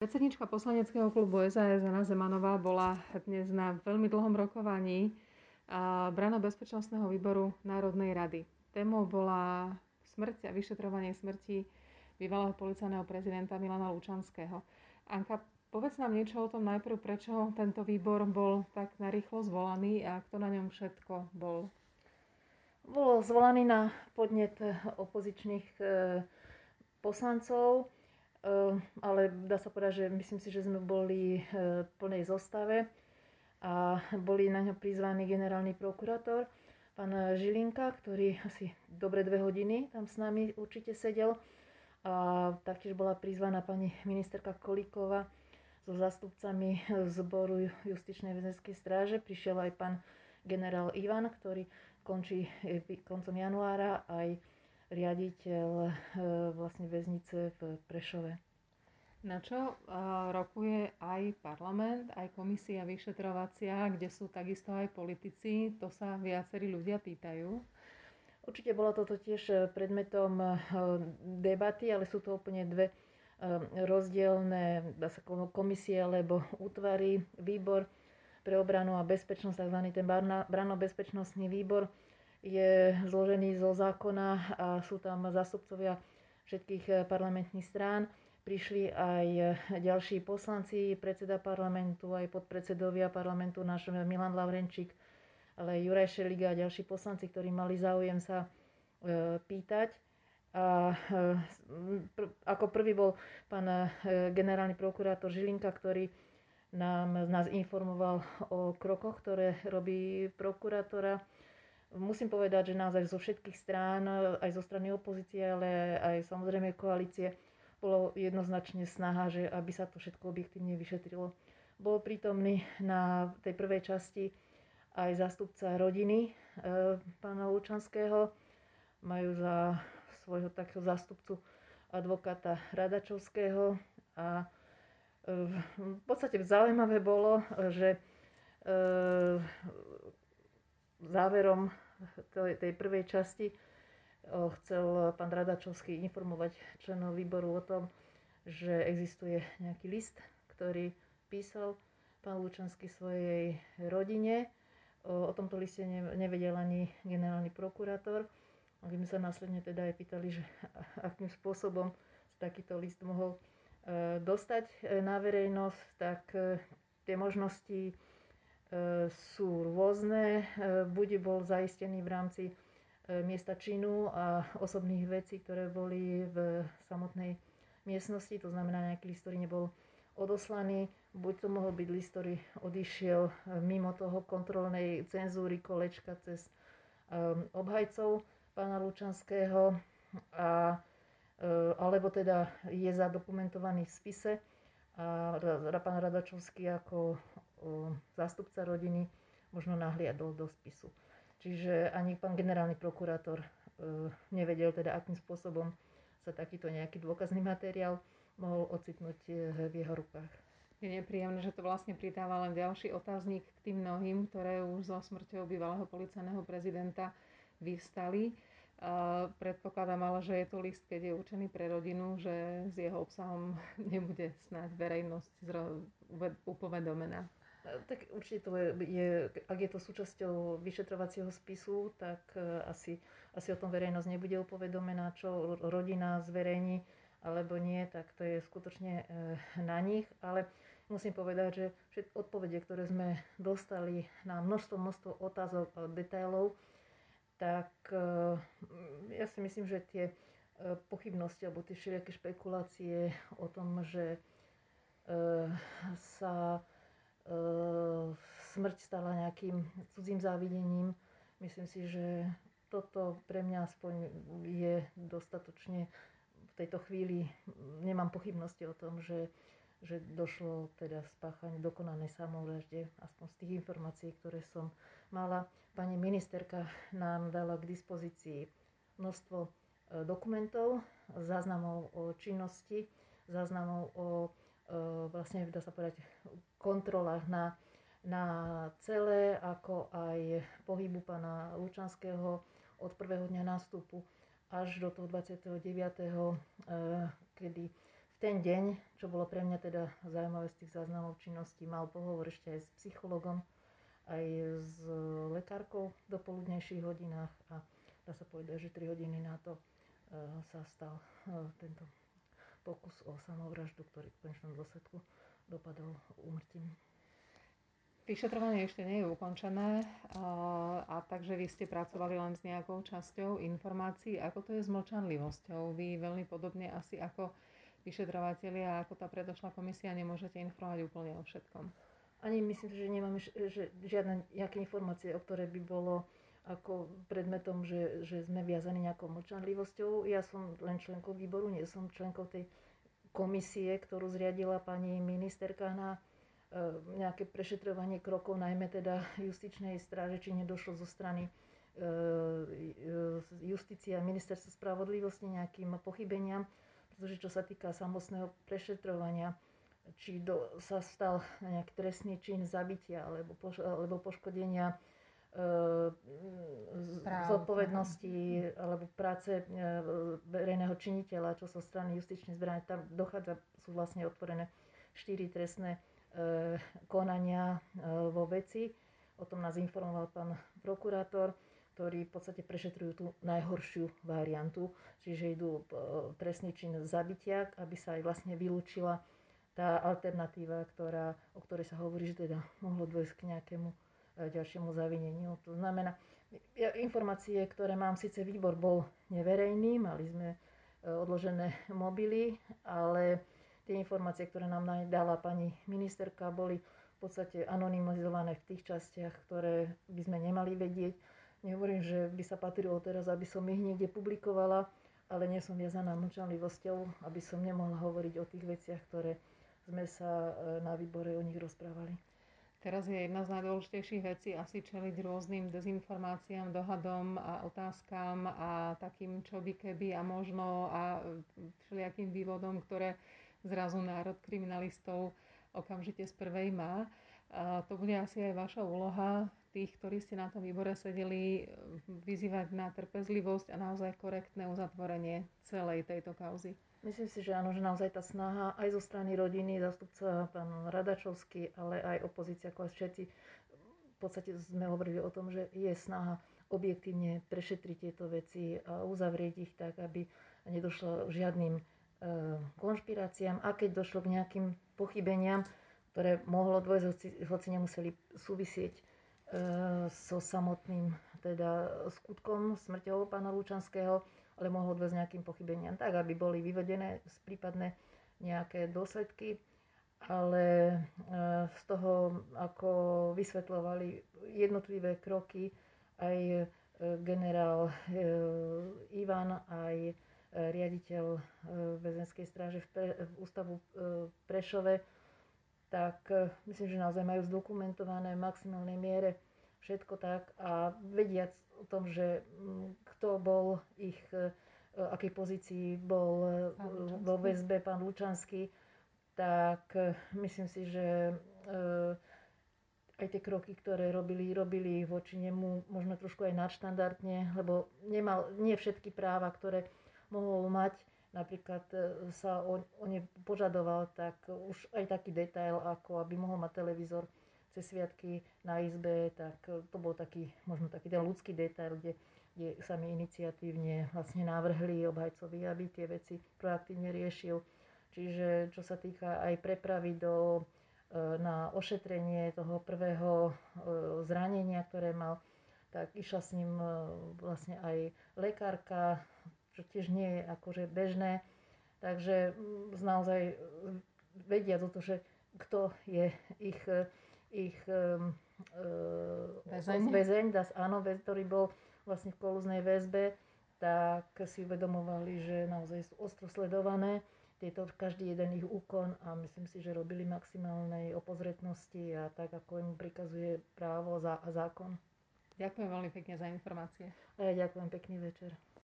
Predsednička poslaneckého klubu SAS Jana Zemanová bola dnes na veľmi dlhom rokovaní Brano bezpečnostného výboru Národnej rady. Témou bola smrť a vyšetrovanie smrti bývalého policajného prezidenta Milana Lučanského. Anka, povedz nám niečo o tom najprv, prečo tento výbor bol tak narýchlo zvolaný a kto na ňom všetko bol. Bol zvolaný na podnet opozičných e, poslancov ale dá sa povedať, že myslím si, že sme boli v plnej zostave a boli na ňo prizvaný generálny prokurátor, pán Žilinka, ktorý asi dobre dve hodiny tam s nami určite sedel. A taktiež bola prizvaná pani ministerka Kolíková so zástupcami zboru justičnej väzenskej stráže. Prišiel aj pán generál Ivan, ktorý končí eh, koncom januára, aj riaditeľ e, vlastne väznice v Prešove. Na čo rokuje aj parlament, aj komisia vyšetrovacia, kde sú takisto aj politici? To sa viacerí ľudia pýtajú. Určite bolo toto tiež e, predmetom debaty, ale sú to úplne dve rozdielne komisie alebo útvary. Výbor pre obranu a bezpečnosť, tzv. ten branno-bezpečnostný výbor, je zložený zo zákona a sú tam zástupcovia všetkých eh, parlamentných strán. Prišli aj eh, ďalší poslanci, predseda parlamentu, aj podpredsedovia parlamentu, náš Milan Lavrenčík, ale aj Juraj Šeliga a ďalší poslanci, ktorí mali záujem sa eh, pýtať. A ako prvý bol pán generálny prokurátor Žilinka, ktorý nám, nás informoval o krokoch, ktoré robí prokurátora Musím povedať, že naozaj zo všetkých strán, aj zo strany opozície, ale aj samozrejme koalície, bolo jednoznačne snaha, že aby sa to všetko objektívne vyšetrilo. Bol prítomný na tej prvej časti aj zástupca rodiny e, pána Lučanského. Majú za svojho takého zástupcu advokáta Radačovského a e, v podstate zaujímavé bolo, že e, záverom tej prvej časti chcel pán Radačovský informovať členov výboru o tom, že existuje nejaký list, ktorý písal pán Lučanský svojej rodine. O, tomto liste nevedel ani generálny prokurátor. A my sa následne teda aj pýtali, že akým spôsobom takýto list mohol e, dostať e, na verejnosť, tak e, tie možnosti sú rôzne. E, buď bol zaistený v rámci e, miesta činu a osobných vecí, ktoré boli v samotnej miestnosti, to znamená nejaký list, ktorý nebol odoslaný, buď to mohol byť list, ktorý odišiel mimo toho kontrolnej cenzúry kolečka cez obhajcov pána Lučanského, a, alebo teda je zadokumentovaný v spise a pán Radačovský ako zástupca rodiny možno nahliadol do spisu. Čiže ani pán generálny prokurátor e, nevedel teda, akým spôsobom sa takýto nejaký dôkazný materiál mohol ocitnúť e, v jeho rukách. Je nepríjemné, že to vlastne pridáva len ďalší otáznik k tým mnohým, ktoré už so smrťou bývalého policajného prezidenta vyvstali. Predpokladám ale, že je to list, keď je určený pre rodinu, že s jeho obsahom nebude snáď verejnosť upovedomená. Tak určite to je, ak je to súčasťou vyšetrovacieho spisu, tak e, asi, asi o tom verejnosť nebude upovedomená, čo rodina zverejní alebo nie, tak to je skutočne e, na nich. Ale musím povedať, že všetky odpovede, ktoré sme dostali na množstvo, množstvo otázok a detailov, tak e, ja si myslím, že tie pochybnosti alebo tie všelijaké špekulácie o tom, že sa smrť stala nejakým cudzím závidením. Myslím si, že toto pre mňa aspoň je dostatočne v tejto chvíli, nemám pochybnosti o tom, že, že došlo teda spáchanie dokonanej samovražde, aspoň z tých informácií, ktoré som mala. Pani ministerka nám dala k dispozícii množstvo e, dokumentov, záznamov o činnosti, záznamov o vlastne, dá sa povedať, kontrolách na, na celé, ako aj pohybu pána Lučanského od prvého dňa nástupu až do toho 29. Eh, kedy v ten deň, čo bolo pre mňa teda zaujímavé z tých záznamov činností, mal pohovor ešte aj s psychologom, aj s lekárkou do poludnejších hodinách a dá sa povedať, že 3 hodiny na to sa stal tento pokus o samovraždu, ktorý v konečnom dôsledku dopadol úmrtím. Vyšetrovanie ešte nie je ukončené, a, takže vy ste pracovali len s nejakou časťou informácií. Ako to je s mlčanlivosťou? Vy veľmi podobne asi ako vyšetrovateľia, ako tá predošlá komisia, nemôžete informovať úplne o všetkom. Ani myslím, že nemáme že žiadne nejaké informácie, o ktoré by bolo ako predmetom, že, že sme viazaní nejakou mlčanlivosťou. Ja som len členkou výboru, nie som členkou tej komisie, ktorú zriadila pani ministerka na E, nejaké prešetrovanie krokov, najmä teda justičnej stráže, či nedošlo zo strany e, e, justícia a ministerstva spravodlivosti nejakým pochybeniam, pretože čo sa týka samostného prešetrovania, či do, sa stal nejaký trestný čin zabitia alebo, poš, alebo poškodenia e, zodpovednosti alebo práce e, verejného činiteľa, čo sa so strany justičnej zbrane, tam dochádza, sú vlastne otvorené štyri trestné E, konania vo veci. O tom nás informoval pán prokurátor, ktorí v podstate prešetrujú tú najhoršiu variantu, čiže idú trestný čin zabitia, aby sa aj vlastne vylúčila tá alternatíva, ktorá, o ktorej sa hovorí, že teda mohlo dôjsť k nejakému ďalšiemu zavineniu. To znamená, informácie, ktoré mám, síce výbor bol neverejný, mali sme odložené mobily, ale tie informácie, ktoré nám dala pani ministerka, boli v podstate anonymizované v tých častiach, ktoré by sme nemali vedieť. Nehovorím, že by sa patrilo teraz, aby som ich niekde publikovala, ale nie som viazaná mlčanlivosťou, aby som nemohla hovoriť o tých veciach, ktoré sme sa e, na výbore o nich rozprávali. Teraz je jedna z najdôležitejších vecí asi čeliť rôznym dezinformáciám, dohadom a otázkam a takým čo by keby a možno a všelijakým vývodom, ktoré zrazu národ kriminalistov okamžite z prvej má. A to bude asi aj vaša úloha, tých, ktorí ste na tom výbore sedeli, vyzývať na trpezlivosť a naozaj korektné uzatvorenie celej tejto kauzy. Myslím si, že áno, že naozaj tá snaha aj zo strany rodiny, zastupca pán Radačovský, ale aj opozícia, ako aj všetci, v podstate sme hovorili o tom, že je snaha objektívne prešetriť tieto veci a uzavrieť ich tak, aby nedošlo žiadnym Eh, konšpiráciám. A keď došlo k nejakým pochybeniam, ktoré mohlo dôjsť, hoci, hoci nemuseli súvisieť e, so samotným teda skutkom smrťou pána Lučanského, ale mohlo dôjsť nejakým pochybeniam tak, aby boli vyvedené prípadné nejaké dôsledky. Ale e, z toho, ako vysvetľovali jednotlivé kroky aj e, generál e, Ivan, aj riaditeľ väzenskej stráže v, pre, v ústavu v Prešove, tak myslím, že naozaj majú zdokumentované v maximálnej miere všetko tak a vediac o tom, že kto bol ich, akej pozícii bol vo väzbe pán Lučanský, tak myslím si, že aj tie kroky, ktoré robili, robili voči nemu možno trošku aj nadštandardne, lebo nemal, nie všetky práva, ktoré mohol mať, napríklad e, sa o, o ne požadoval, tak už aj taký detail, ako aby mohol mať televízor cez sviatky na izbe, tak e, to bol taký, možno taký ten ľudský detail, kde, kde sami iniciatívne vlastne navrhli obhajcovi, aby tie veci proaktívne riešil. Čiže čo sa týka aj prepravy do, e, na ošetrenie toho prvého zranenia, ktoré mal, tak išla s ním vlastne aj lekárka, čo tiež nie je akože bežné. Takže naozaj vedia to, že kto je ich, ich um, väzeň, väzeň das, áno, ktorý bol vlastne v kolúznej väzbe, tak si uvedomovali, že naozaj sú ostro sledované tieto, každý jeden ich úkon a myslím si, že robili maximálnej opozretnosti a tak, ako im prikazuje právo a zákon. Ďakujem veľmi pekne za informácie. A ja ďakujem, pekný večer.